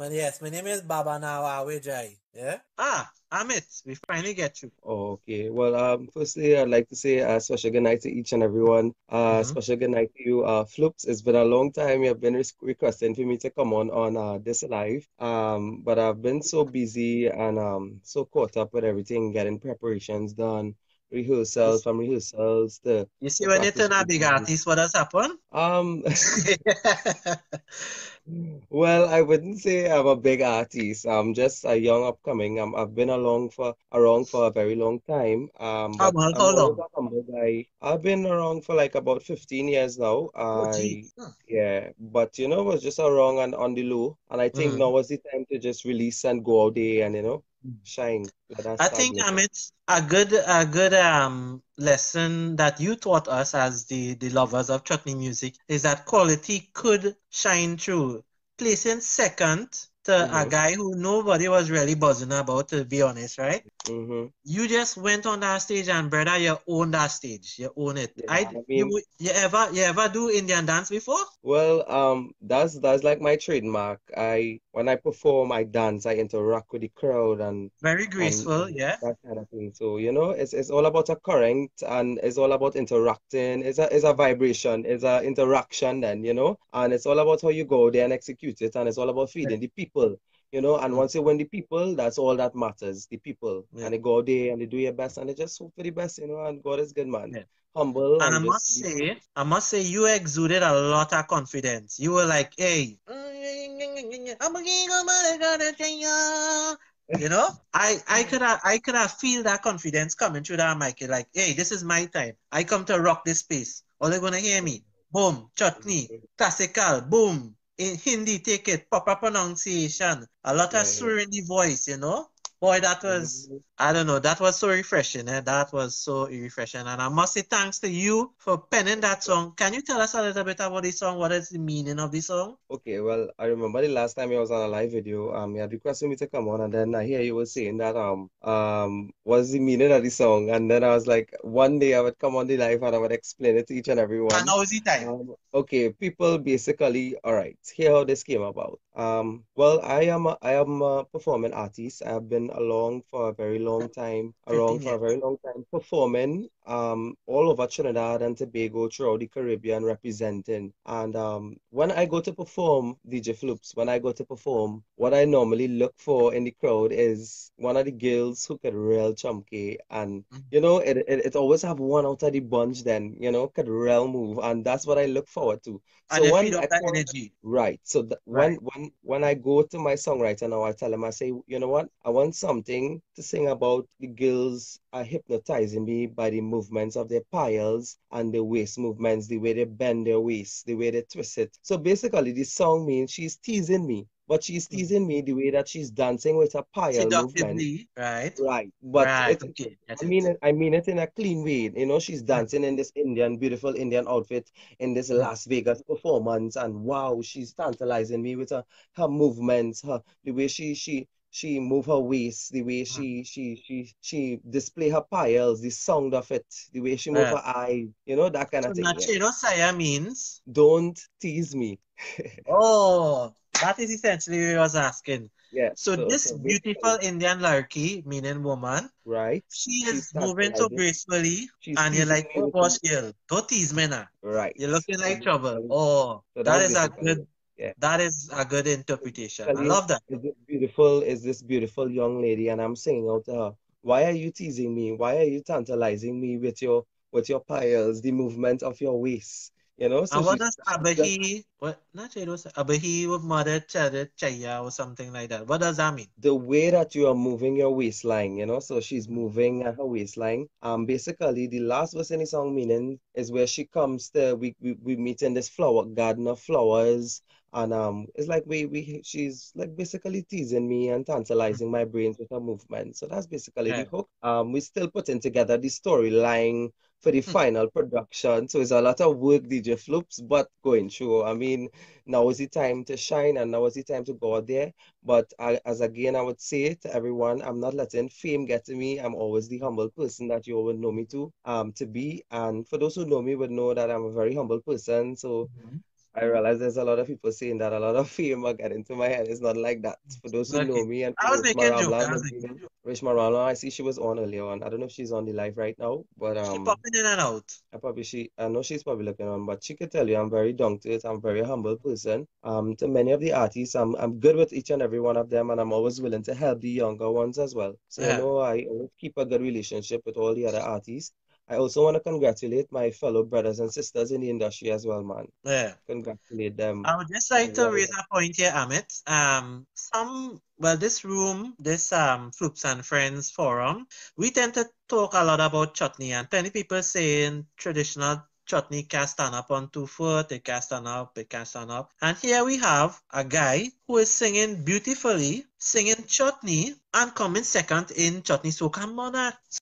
My, yes, my name is Baba Nawawe Jai. Yeah? Ah, Amit, we finally get you. Oh, okay. Well, um, firstly, I'd like to say a special good night to each and everyone. Uh, Mhm. special good night to you, uh, Floops. It's been a long time. You've been requesting for me to come on on uh, this live. Um, but I've been so busy and um so caught up with everything, getting preparations done, rehearsals from rehearsals to You see, when you turn a big artist, what has happened? Um, well, I wouldn't say I'm a big artist. I'm just a young upcoming. I'm, I've been along for around for a very long time. Um, How long? How long? guy. I've been around for like about 15 years now. Oh, I. Huh. yeah, but you know, it was just around and on the low. And I think Mm. now was the time to just release and go out there and you know. Shine. I think glitter. Amit, a good a good um lesson that you taught us as the the lovers of chutney music is that quality could shine through. Placing second to a Mm-hmm. guy who nobody was really buzzing about, to be honest, right? Mm-hmm. You just went on that stage and brother, you own that stage. You own it. Yeah, I I you you ever you ever do Indian dance before? Well, um, that's that's like my trademark. I when I perform, I dance, I interact with the crowd and Very graceful, and yeah. that kind of thing. So, you know, it's it's all about a current and it's all about interacting. It's a it's a vibration, it's a interaction then, you know, and it's all about how you go there and execute it, and it's all about feeding the people. You know, and Mm, once you win the people, that's all that matters, the people. yeah, And they go there and they do your best and they just hope for the best, you know, and God is good, man. yeah. Humble And I and must just be say, I must say, you exuded a lot of confidence. You were like, hey, you know, I I could have I could have feel that confidence coming through that mic. Like, hey, this is my time. I come to rock this space. All they're gonna hear me. Boom, chutney, classical, boom. In Hindi, take it, proper pronunciation. A lot of yeah. swir in the voice, you know. Boy, that was. I don't know. That was so refreshing. Eh? That was so refreshing. And I must say thanks to you for penning that song. Can you tell us a little bit about the song? What is the meaning of the song? Okay, well, I remember the last time I was on a live video, um, you had requested me to come on, and then I hear you were saying that um um what's the meaning of the song, and then I was like, one day I would come on the live and I would explain it to each and everyone. And now is the time. Um, okay, people basically, all right, here how this came about. Um, well, I am a, I am a performing artist. I have been along for a very long time, 15 around for a very long time, performing um all over Trinidad and Tobago, throughout the Caribbean, representing. And um, when I go to perform, DJ Floops, when I go to perform, what I normally look for in the crowd is one of the girls who could real chumky and Mm. you know, it, it, it always have one out of the bunch then, you know, could real move. And that's what I look forward to. So you when I that energy. right. So th Right. when when when I go to my songwriter now, I tell him, I say, you know what? I want something to sing about the girls are hypnotizing me by the movements of their piles and the waist movements, the way they bend their waist, the way they twist it. So basically, this song means she's teasing me, but she's Mm. teasing me the way that she's dancing with her pile movement. Right? Right, but Right. it's Okay. I mean it. I mean it in a clean way. You know, she's Mm. dancing in this Indian, beautiful Indian outfit in this Mm. Las Vegas performance, and wow, she's tantalizing me with her her movements, her the way she she she move her waist, the way she mm-hmm. she she she display her piles, the sound of it, the way she move Right. her eyes, you know, that kind So of thing. Nachero Saya means, Don't tease me. oh, that is essentially what I was asking. Yeah, So so this so beautiful Indian larky, meaning woman, right? she is moving so gracefully, She's and you're like, oh gosh, girl, don't tease me now. right. You're looking like trouble. Oh, so that's is a good. Yeah. that is a good interpretation. I love that. is this beautiful, is this beautiful young lady, and I'm singing out to her, why are you teasing me? Why are you tantalizing me with your with your piles, the movement of your waist? You know, so And what does Abahi, what, not Abahi with mother Chaya or something like that. What does that mean? the way that you are moving your waistline, you know, so she's moving her waistline. Um, basically, the last verse in the song meaning is where she comes to we we, we meet in this flower garden of flowers, and um, it's like we we she's like basically teasing me and tantalizing my brains with her movement. So that's basically the hook. Um, we're still putting together the storyline for the Hmm. final production. So it's a lot of work, DJ Floops, but going through. I mean, now is the time to shine and now is the time to go out there. But I, as again, I would say it to everyone, I'm not letting fame get to me. I'm always the humble person that you all would know me to um to be. And for those who know me would know that I'm a very humble person. So Mhm. I realize there's a lot of people saying that a lot of fame are getting to my head. It's not like that. For those who know me and I was for making a joke. I was making a joke. Rich Marabla, I see she was on earlier on. I don't know if she's on the live right now, but She um, popping in and out. I probably she I know she's probably looking on, but she could tell you I'm very down to it. I'm a very humble person. Um, to many of the artists, I'm I'm good with each and every one of them, and I'm always willing to help the younger ones as well. So Yeah. you know, I always keep a good relationship with all the other artists. I also want to congratulate my fellow brothers and sisters in the industry as well, man. Yeah. Congratulate them. I would just like to raise a point here, Amit. Um, some, well, this room, this um, Floops and Friends forum, we tend to talk a lot about chutney, and plenty people saying traditional chutney can't stand up on two foot, it can't stand up, it can't stand up. And here we have a guy who is singing beautifully, singing chutney, and coming second in Chutney Soca Monarch.